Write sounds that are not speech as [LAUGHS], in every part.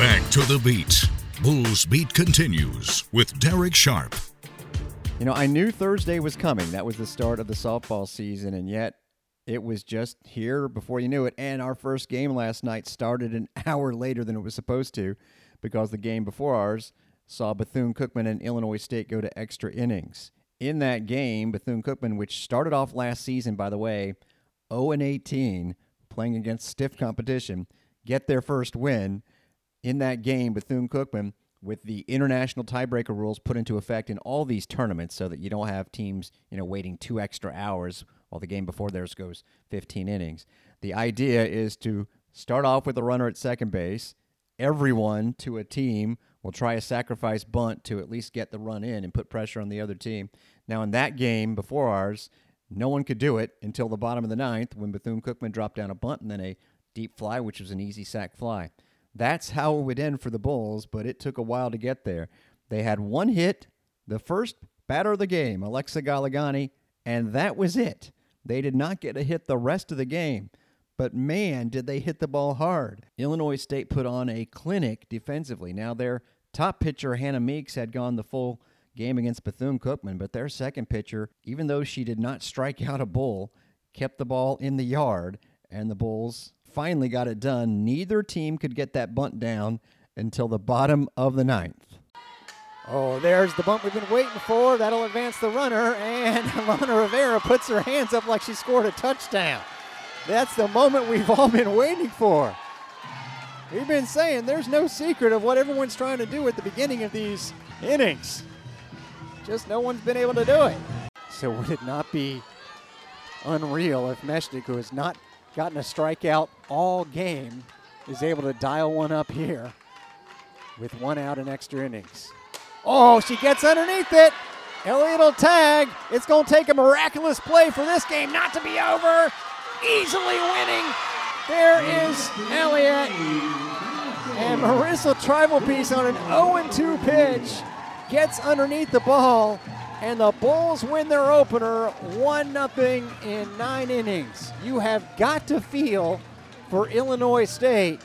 Back to the beat. Bulls Beat continues with Derek Sharp. You know, I knew Thursday was coming. That was the start of the softball season, and yet it was just here before you knew it. And our first game last night started an [LAUGHS] hour later than it was supposed to because the game before ours saw Bethune Cookman and Illinois State go to extra innings. In that game, Bethune Cookman, which started off last season, by the way, 0 and 18, playing against stiff competition, get their first win. In that game, Bethune Cookman, with the international tiebreaker rules put into effect in all these tournaments so that you don't have teams, you know, waiting two extra hours while the game before theirs goes 15 innings. The idea is to start off with a runner at second base. Everyone to a team will try a sacrifice bunt to at least get the run in and put pressure on the other team. Now, in that game before ours, no one could do it until the bottom of the ninth when Bethune Cookman dropped down a bunt and then a deep fly, which was an easy sac fly. That's how it would end for the Bulls, but it took a while to get there. They had one hit, the first batter of the game, Alexa Galagani, and that was it. They did not get a hit the rest of the game, but man, did they hit the ball hard. Illinois State put on a clinic defensively. Now, their top pitcher, Hannah Meeks, had gone the full game against Bethune Cookman, but their second pitcher, even though she did not strike out a bull, kept the ball in the yard, and the Bulls finally got it done. Neither team could get that bunt down until the bottom of the ninth. Oh, there's the bump we've been waiting for. That'll advance the runner, and [LAUGHS] Alana Rivera puts her hands up like she scored a touchdown. That's the moment we've all been waiting for. We've been saying there's no secret of what everyone's trying to do at the beginning of these innings. Just no one's been able to do it. So would it not be unreal if Meshnik, who has not gotten a strikeout all game, is able to dial one up here with one out in extra innings? Oh, she gets underneath it. Elliott will tag. It's going to take a miraculous play for this game not to be over. Easily winning. There is Elliott. And Marissa Tribalpiece on an 0 2 pitch gets underneath the ball. And the Bulls win their opener 1 0 in nine innings. You have got to feel for Illinois State.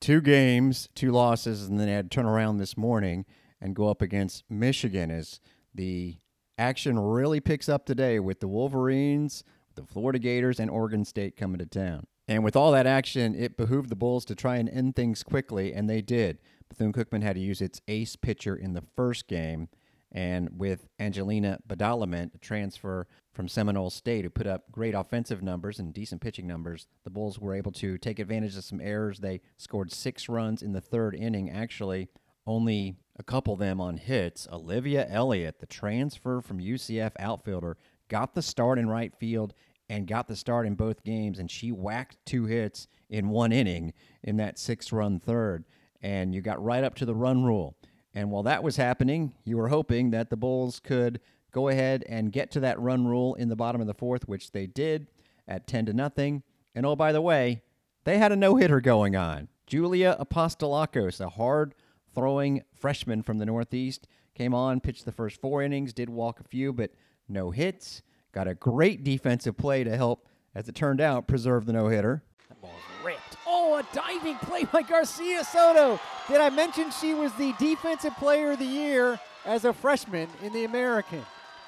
Two games, two losses, and then they had to turn around this morning and go up against Michigan as the action really picks up today with the Wolverines, the Florida Gators, and Oregon State coming to town. And with all that action, it behooved the Bulls to try and end things quickly, and they did. Bethune Cookman had to use its ace pitcher in the first game, and with Angelina Badalament, a transfer from Seminole State, who put up great offensive numbers and decent pitching numbers, the Bulls were able to take advantage of some errors. They scored six runs in the third inning, actually, only a couple of them on hits. Olivia Elliott, the transfer from UCF outfielder, got the start in right field and got the start in both games, and she whacked two hits in one inning in that six run third. And you got right up to the run rule. And while that was happening, you were hoping that the Bulls could go ahead and get to that run rule in the bottom of the fourth, which they did at 10 to nothing. And oh, by the way, they had a no hitter going on. Julia Apostolakos, a hard throwing freshman from the Northeast, came on, pitched the first four innings, did walk a few, but no hits. Got a great defensive play to help, as it turned out, preserve the no hitter. That ball's ripped. A diving play by Garcia Soto. Did I mention she was the defensive player of the year as a freshman in the American?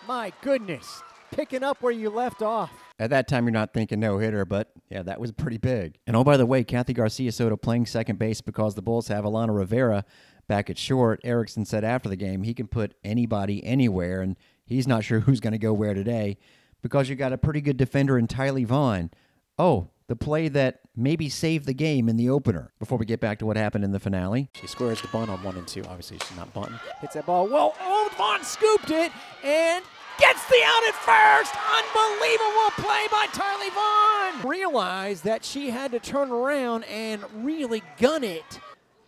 My goodness. Picking up where you left off. At that time, you're not thinking no hitter, but yeah, that was pretty big. And oh, by the way, Kathy Garcia Soto playing second base because the Bulls have Alana Rivera back at short. Eriksen said after the game he can put anybody anywhere, and he's not sure [LAUGHS] who's going to go where today because you got a pretty good defender in Tylee Vaughn. Oh, the play that maybe save the game in the opener. Before we get back to what happened in the finale, She squares the bunt on one and two. Obviously, she's not bunting. Hits that ball. Well, oh, Vaughn scooped it and gets the out at first. Unbelievable play by Tylee Vaughn. Realized that she had to turn around and really gun it.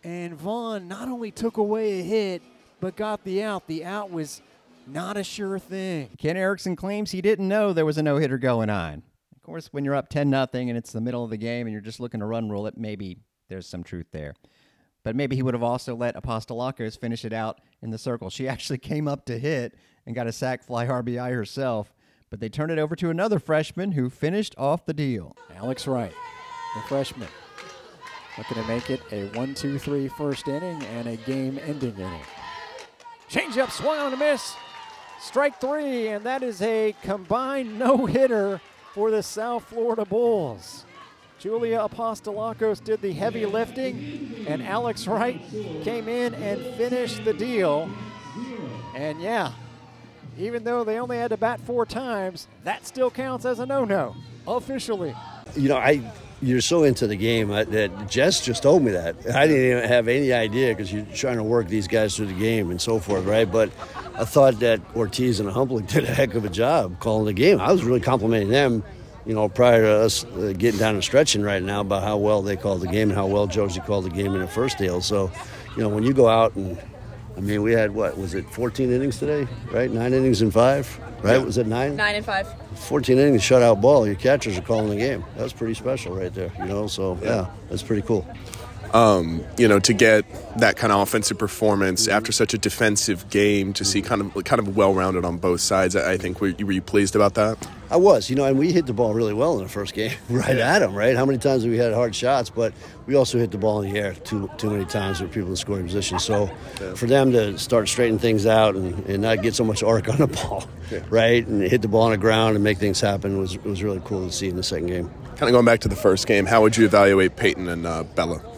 And Vaughn not only took away a hit, but got the out. The out was not a sure thing. Ken Eriksen claims he didn't know there was a no hitter going on. Of course, when you're up 10 nothing and it's the middle of the game and you're just looking to run rule it, maybe there's some truth there. But maybe he would have also let Apostolakos finish it out in the circle. She [LAUGHS] actually came up to hit and got a sac fly RBI herself, but they turned it over to another freshman who finished off the deal. Alex Wright, the freshman. looking to make it a 1 2 3 first inning and a game ending inning. Changeup swung on a miss. Strike three, and that is a combined no hitter for the South Florida Bulls. Julia Apostolakos did the heavy lifting, and Alex Wright came in and finished the deal. And yeah, even though they only had to bat four times, that still counts as a no no officially. You know, I you're so into the game that Jess just told me that. I didn't even have any idea because you're trying to work these guys through the game and so forth, right? But I thought that Ortiz and Humpling [LAUGHS] did a heck of a job calling the game. I was really complimenting them, you know, prior to us uh, getting down and stretching right now about how well they called the game and how well Josie called the game in the first deal. So, you know, when you go out and I mean, we had what was it, 14 innings today, right? Nine innings and five, right? Yeah. Was it nine? Nine and five. 14 innings shutout ball. Your catchers are calling the game. That's pretty special right there, you know. So yeah, that's pretty cool. Um, you know, to get that kind of offensive performance after such a defensive game, to see kind of kind of well rounded on both sides. I think were, were you pleased about that? I was, you know, and we hit the ball really well in the first game, [LAUGHS] right at them, right? How many times have we had hard shots? But we also hit the ball in the air too too many times with people in scoring position. So for them to start straightening things out and, and not get so much arc on the [LAUGHS] ball, right, and hit the ball on the ground and make things happen was was really cool to see in the second game. Kind of going back to the first game, how would you evaluate Peyton and uh, Bella?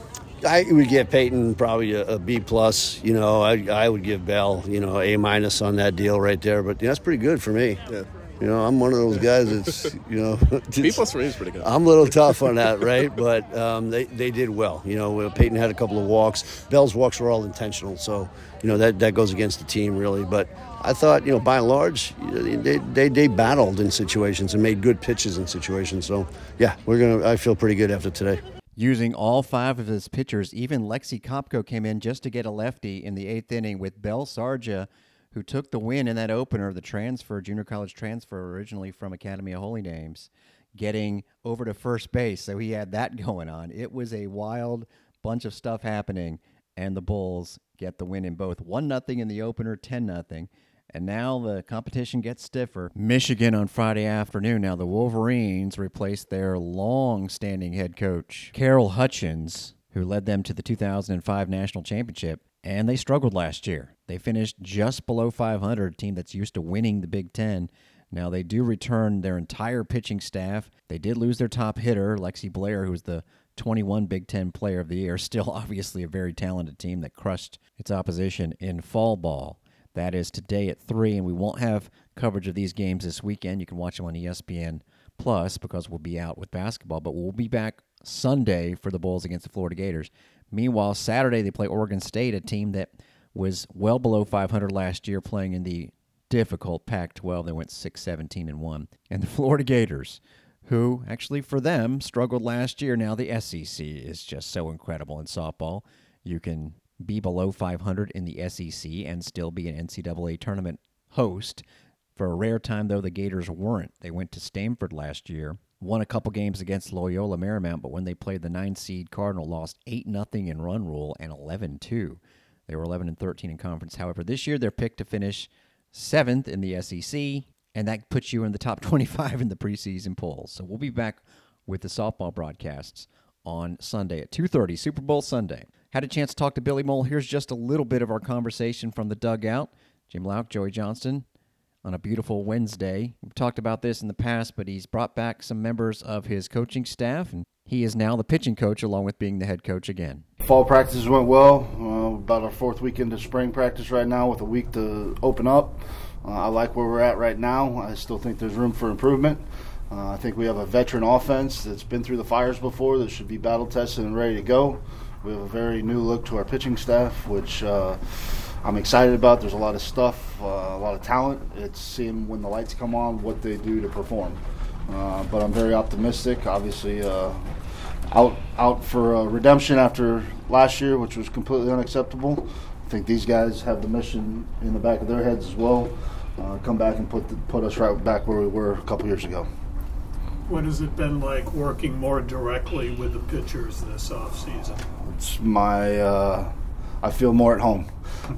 I would give Peyton probably a, a B plus. You know, I, I would give Bell, you know, A minus on that deal right there. But that's pretty good for me. Yeah. You know, I'm one of those guys that's, you know, [LAUGHS] B plus for me is pretty good. I'm a little tough on that, right? But um, they, they did well. You know, Peyton had a couple of walks. Bell's walks were all intentional, so you know that that goes against the team really. But I thought, you know, by and large, they, they, they battled in situations and made good pitches in situations. So yeah, we're gonna. I feel pretty good after today. Using all five of his pitchers, even Lexi Kopko came in just to get a lefty in the eighth inning with Bell Sarja who took the win in that opener, the transfer, junior college transfer, originally from Academy of Holy Names, getting over to first base. So he had that [LAUGHS] going on. It was a wild bunch of stuff happening, and the Bulls get the win in both 1 nothing in the opener, 10 nothing. And now the competition gets stiffer. Michigan on Friday afternoon. Now the Wolverines replaced their long standing head coach, Carol Hutchins, who led them to the 2005 national championship and they struggled last year. They finished just below 500, a team that's used to winning the Big Ten. Now, they do return their entire pitching staff. They did lose their top hitter, Lexi Blair, who's the 21 Big Ten Player of the Year. [LAUGHS] Still, obviously, a very talented team that crushed its opposition in fall ball. That is today at 3, and we won't have coverage of these games this weekend. You can watch them on ESPN Plus because we'll be out with basketball, but we'll be back Sunday for the Bulls against the Florida Gators. Meanwhile, Saturday they play Oregon State, a team that was well below 500 last year, playing in the difficult Pac-12. They went 6-17 and one, and the Florida Gators, who actually for them struggled last year. Now the SEC is just so incredible in softball. You can be below 500 in the SEC and still be an NCAA tournament host. For a rare time, though, the Gators weren't. They went to Stanford last year won a couple games against Loyola Marymount, but when they played the nine seed Cardinal, lost 8 nothing in run rule and 11 2. They were 11 and 13 in conference. However, this year they're picked to finish seventh in the SEC, and that puts you in the top [LAUGHS] 25 in the preseason polls. So we'll be back with the softball broadcasts on Sunday at 2:30, Super Bowl Sunday. Had a chance to talk to Billy Mohl. Here's just a little bit of our conversation from the dugout. Jim Louk, Joey Johnston, on a beautiful Wednesday. We've talked about this in the past, but he's brought back some members of his coaching staff, and he is now the pitching coach along with being the head coach again. Fall practices went well. Uh, about our fourth week into spring practice right now with a week to open up. Uh, I like where we're at right now. I still think there's room for improvement. Uh, I think we have a veteran offense that's been through the fires before that should be battle tested and ready to go. We have a very new look to our pitching staff, which uh, I'm excited about. There's a lot of stuff, uh, a lot of talent. It's seeing when the lights come on what they do to perform. Uh, but I'm very optimistic. Obviously, uh, out out for redemption after last year, which was completely unacceptable. I think these guys have the mission in the back of their heads as well. Uh, come back and put the, put us right back where we were a couple years ago. What has it been like working more directly with the pitchers this off season? It's my uh, I feel more at home.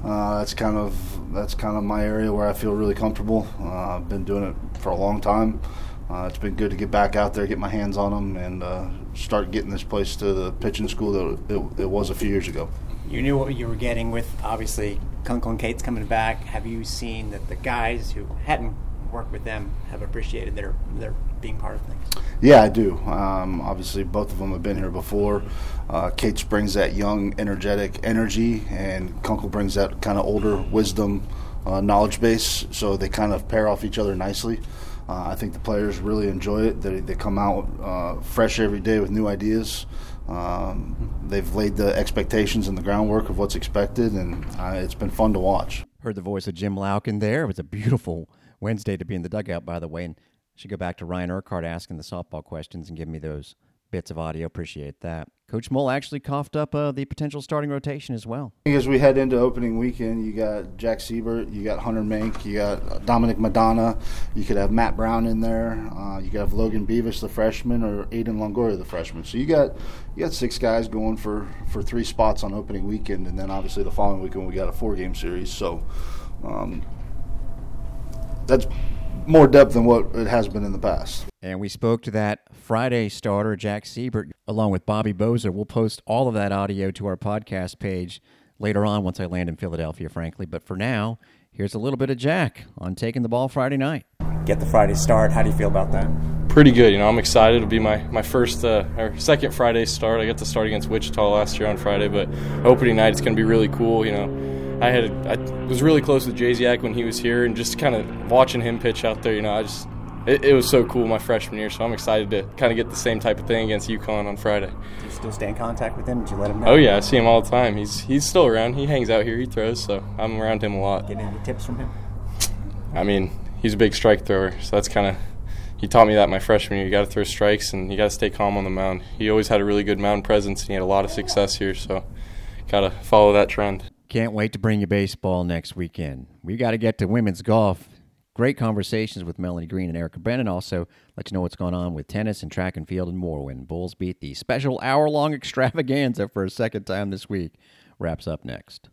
Uh, that's kind of that's kind of my area where I feel really comfortable. Uh, I've been doing it for a long time. Uh, it's been good to get back out there, get my hands on them, and uh, start getting this place to the pitching school that it, it was a few years ago. You knew what you were getting with obviously Kunkel and Cates coming back. Have you seen that the guys who hadn't worked with them have appreciated their their being part of things? Yeah, I do. Um, obviously, both of them have been here before. Uh, Cates brings that young, energetic energy, and Kunkel brings that kind of older wisdom, uh, knowledge base. So they kind of pair off each other nicely. Uh, I think the players really enjoy it. They, they come out uh, fresh every day with new ideas. Um, they've laid the expectations and the groundwork of what's expected, and uh, it's been fun to watch. Heard the voice of Jim Laukin there. It was a beautiful Wednesday to be in the dugout, by the way. And should go back to Ryan Urquhart asking the softball questions and give me those bits of audio. Appreciate that. Coach Mohl actually coughed up uh, the potential starting rotation as well. As we head into opening weekend, you got Jack Siebert, you got Hunter Mink, you got Dominic Madonna, you could have Matt Brown in there, uh, you could have Logan Beavis, the freshman, or Aiden Longoria, the freshman. So you got you got six guys going for for three spots on opening weekend, and then obviously the following weekend we got a four game series. So um, that's more depth than what it has been in the past. And we spoke to that Friday starter, Jack Siebert, along with Bobby Bozer. We'll post all of that audio to our podcast page later on once I land in Philadelphia, frankly. But for now, here's a little bit of Jack on taking the ball Friday night. Get the Friday start. How do you feel about that? Pretty good. You know, I'm excited. It'll be my, my first uh, or second Friday start. I got to start against Wichita last year on Friday, but opening night it's going to be really cool. You know, I had I was really close with Jasiak when he was here, and just kind of watching him pitch out there, you know, I just it, it, was so cool my freshman year. So I'm excited to kind of get the same type of thing against UConn on Friday. Do you still stay in contact with him? Did you let him know? Oh yeah, I see him all the time. He's he's still around. He hangs out here. He throws, so I'm around him a lot. Get any tips from him? I mean, he's a big strike thrower, so that's kind of. He taught me that my freshman year. You got to throw strikes and you got to stay calm on the mound. He always had a really good mound presence and he had a lot of success here, so got to follow that trend. Can't wait to bring you baseball next weekend. We got to get to women's golf. Great conversations with Melanie Green and Erica Brennan. Also, let you know what's going on with tennis and track and field and more when Bulls beat the special hour long [LAUGHS] extravaganza for a second time this week. Wraps up next.